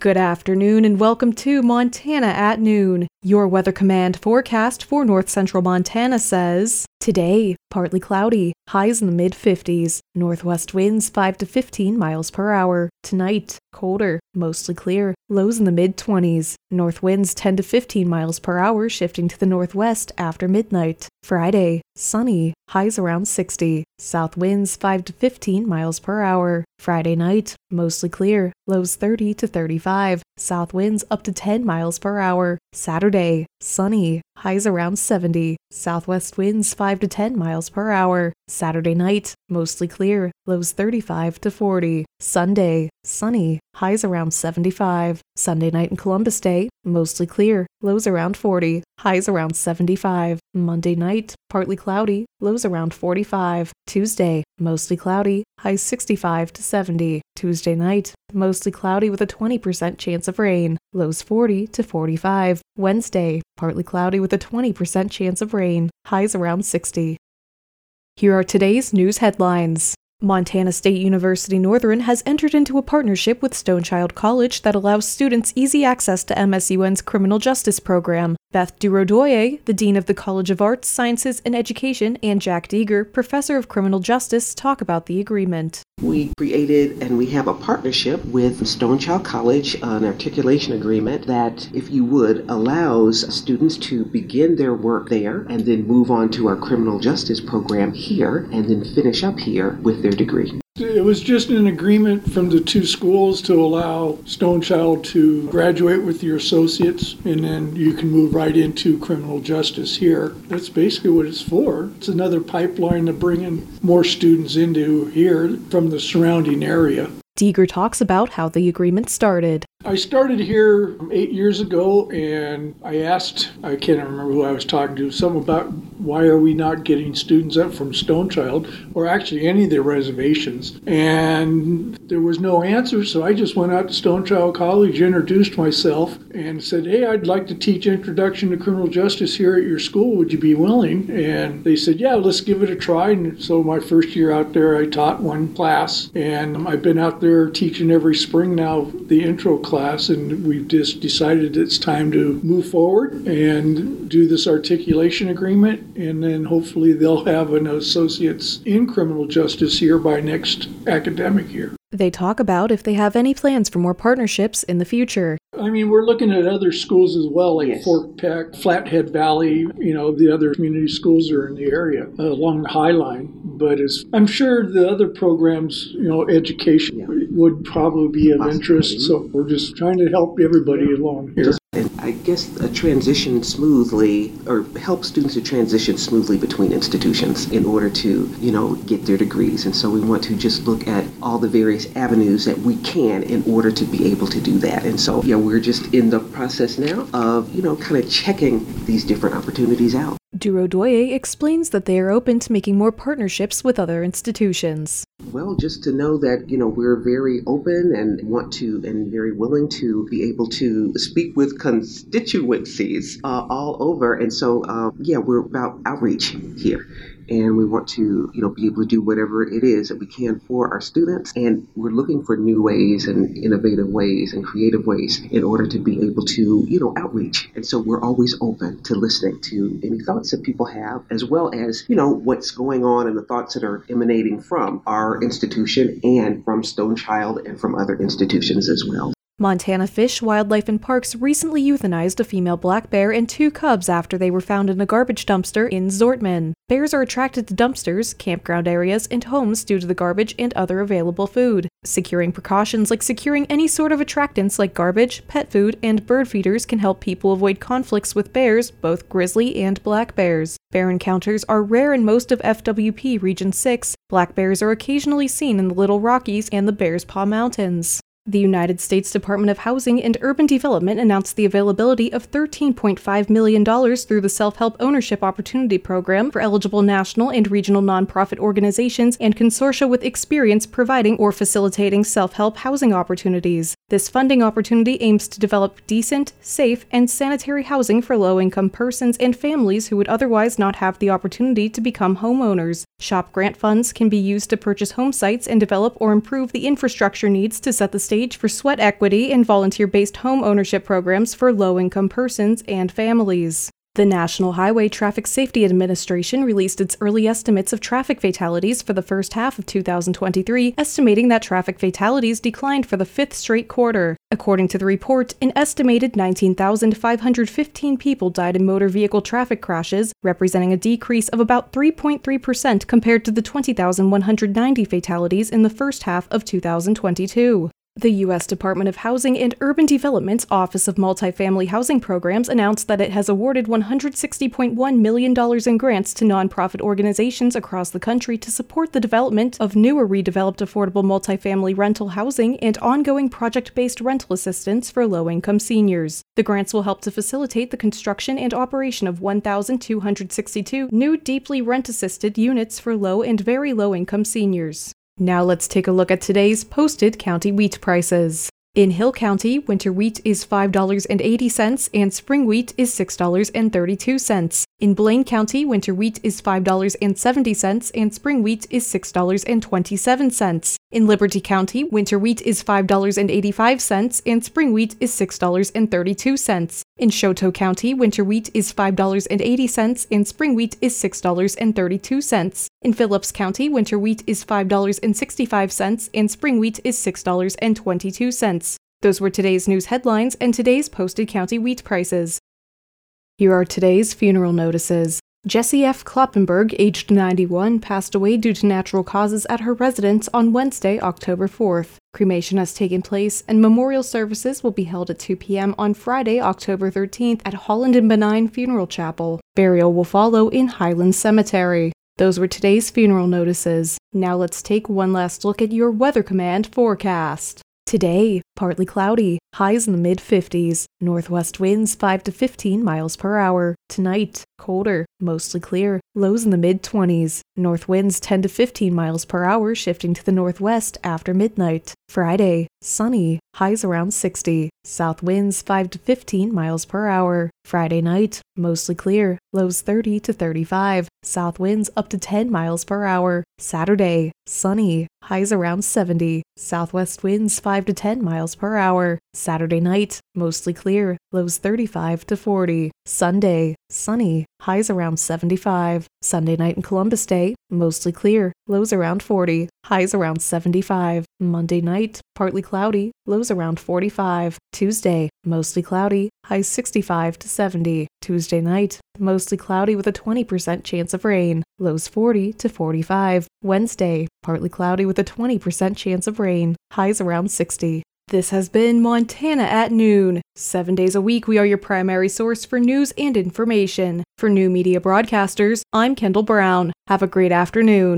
Good afternoon and welcome to Montana at Noon. Your Weather Command forecast for north central Montana says Today, partly cloudy, highs in the mid 50s, northwest winds 5 to 15 miles per hour. Tonight, colder, mostly clear, lows in the mid 20s, north winds 10 to 15 miles per hour, shifting to the northwest after midnight. Friday, sunny, highs around 60, south winds 5 to 15 miles per hour. Friday night, mostly clear, lows 30 to 35, south winds up to 10 miles per hour. Saturday, sunny, highs around 70, southwest winds 5 to 10 miles per hour. Saturday night, mostly clear, lows 35 to 40. Sunday, sunny, highs around 75. Sunday night in Columbus Day, mostly clear, lows around 40, highs around 75. Monday night, partly cloudy, lows around 45. Tuesday, mostly cloudy, highs 65 to 70. Tuesday night, mostly cloudy with a 20% chance of rain, lows 40 to 45. Wednesday, partly cloudy with a 20% chance of rain, highs around 60. Here are today's news headlines. Montana State University Northern has entered into a partnership with Stonechild College that allows students easy access to MSUN's criminal justice program. Beth Durodoye, the Dean of the College of Arts, Sciences, and Education, and Jack Deeger, Professor of Criminal Justice, talk about the agreement. We created and we have a partnership with Stonechild College, an articulation agreement that, if you would, allows students to begin their work there and then move on to our criminal justice program here and then finish up here with their degree. It was just an agreement from the two schools to allow Stonechild to graduate with your associates and then you can move right into criminal justice here. That's basically what it's for. It's another pipeline to bring in more students into here from the surrounding area. Deeger talks about how the agreement started. I started here eight years ago and I asked, I can't remember who I was talking to, some about why are we not getting students up from Stonechild or actually any of the reservations. And there was no answer, so I just went out to Stonechild College, introduced myself, and said, Hey, I'd like to teach Introduction to Criminal Justice here at your school. Would you be willing? And they said, Yeah, let's give it a try. And so my first year out there, I taught one class, and I've been out there teaching every spring now the intro class, and we've just decided it's time to move forward and do this articulation agreement, and then hopefully they'll have an associate's in criminal justice here by next academic year. They talk about if they have any plans for more partnerships in the future. I mean, we're looking at other schools as well, like Yes. Fort Peck, Flathead Valley. You know, the other community schools are in the area uh, along the Hi-Line. But as I'm sure the other programs, you know, education Yeah. would probably be of Possibly. interest. So we're just trying to help everybody along here. And I guess a transition smoothly or help students to transition smoothly between institutions in order to, you know, get their degrees. And so we want to just look at all the various avenues that we can in order to be able to do that. And so, yeah, we're just in the process now of, you know, kind of checking these different opportunities out. Durodoye explains that they are open to making more partnerships with other institutions. Well, just to know that, you know, we're very open and want to and very willing to be able to speak with constituencies uh, all over. And so, uh, yeah, we're about outreach here. And we want to, you know, be able to do whatever it is that we can for our students. And we're looking for new ways and innovative ways and creative ways in order to be able to, you know, outreach. And so we're always open to listening to any thoughts that people have, as well as, you know, what's going on and the thoughts that are emanating from our institution and from Stonechild and from other institutions as well. Montana Fish, Wildlife, and Parks recently euthanized a female black bear and two cubs after they were found in a garbage dumpster in Zortman. Bears are attracted to dumpsters, campground areas, and homes due to the garbage and other available food. Securing precautions like securing any sort of attractants like garbage, pet food, and bird feeders can help people avoid conflicts with bears, both grizzly and black bears. Bear encounters are rare in most of FWP Region 6. Black bears are occasionally seen in the Little Rockies and the Bears Paw Mountains. The United States Department of Housing and Urban Development announced the availability of $13.5 million through the Self Help Ownership Opportunity Program for eligible national and regional nonprofit organizations and consortia with experience providing or facilitating self help housing opportunities. This funding opportunity aims to develop decent, safe, and sanitary housing for low income persons and families who would otherwise not have the opportunity to become homeowners. SHOP grant funds can be used to purchase home sites and develop or improve the infrastructure needs to set the stage for sweat equity and volunteer based home ownership programs for low income persons and families. The National Highway Traffic Safety Administration released its early estimates of traffic fatalities for the first half of 2023, estimating that traffic fatalities declined for the fifth straight quarter. According to the report, an estimated 19,515 people died in motor vehicle traffic crashes, representing a decrease of about 3.3% compared to the 20,190 fatalities in the first half of 2022. The U.S. Department of Housing and Urban Development's Office of Multifamily Housing Programs announced that it has awarded $160.1 million in grants to nonprofit organizations across the country to support the development of new or redeveloped affordable multifamily rental housing and ongoing project based rental assistance for low income seniors. The grants will help to facilitate the construction and operation of 1,262 new deeply rent assisted units for low and very low income seniors. Now let's take a look at today's posted county wheat prices. In Hill County, winter wheat is $5.80 and spring wheat is $6.32. In Blaine County, winter wheat is $5.70 and spring wheat is $6.27. In Liberty County, winter wheat is $5.85 and spring wheat is $6.32. In Chouteau County, winter wheat is $5.80 and spring wheat is $6.32. In Phillips County, winter wheat is $5.65 and spring wheat is $6.22. Those were today's news headlines and today's posted county wheat prices. Here are today's funeral notices. Jessie F. Kloppenberg, aged 91, passed away due to natural causes at her residence on Wednesday, October 4th. Cremation has taken place, and memorial services will be held at 2 p.m. on Friday, October 13th at Holland and Bonine Funeral Chapel. Burial will follow in Highland Cemetery. Those were today's funeral notices. Now let's take one last look at your Weather Command forecast. Today, partly cloudy, highs in the mid 50s, northwest winds 5 to 15 miles per hour. Tonight, colder, mostly clear, lows in the mid 20s, north winds 10 to 15 miles per hour, shifting to the northwest after midnight. Friday, sunny, highs around 60, south winds 5 to 15 miles per hour. Friday night, mostly clear, lows 30 to 35, south winds up to 10 miles per hour. Saturday, sunny, highs around 70, southwest winds 5 to 10 miles per hour. Saturday night, mostly clear, lows 35 to 40. Sunday, sunny, highs around 75. Sunday night in Columbus Day, mostly clear, lows around 40, highs around 75. Monday night, partly cloudy, lows around 45. Tuesday, mostly cloudy, highs 65 to 70. Tuesday night, mostly cloudy with a 20% chance of rain, lows 40 to 45. Wednesday, partly cloudy with a 20% chance of rain, highs around 60. This has been Montana at Noon. Seven days a week, we are your primary source for news and information. For new media broadcasters, I'm Kendall Brown. Have a great afternoon.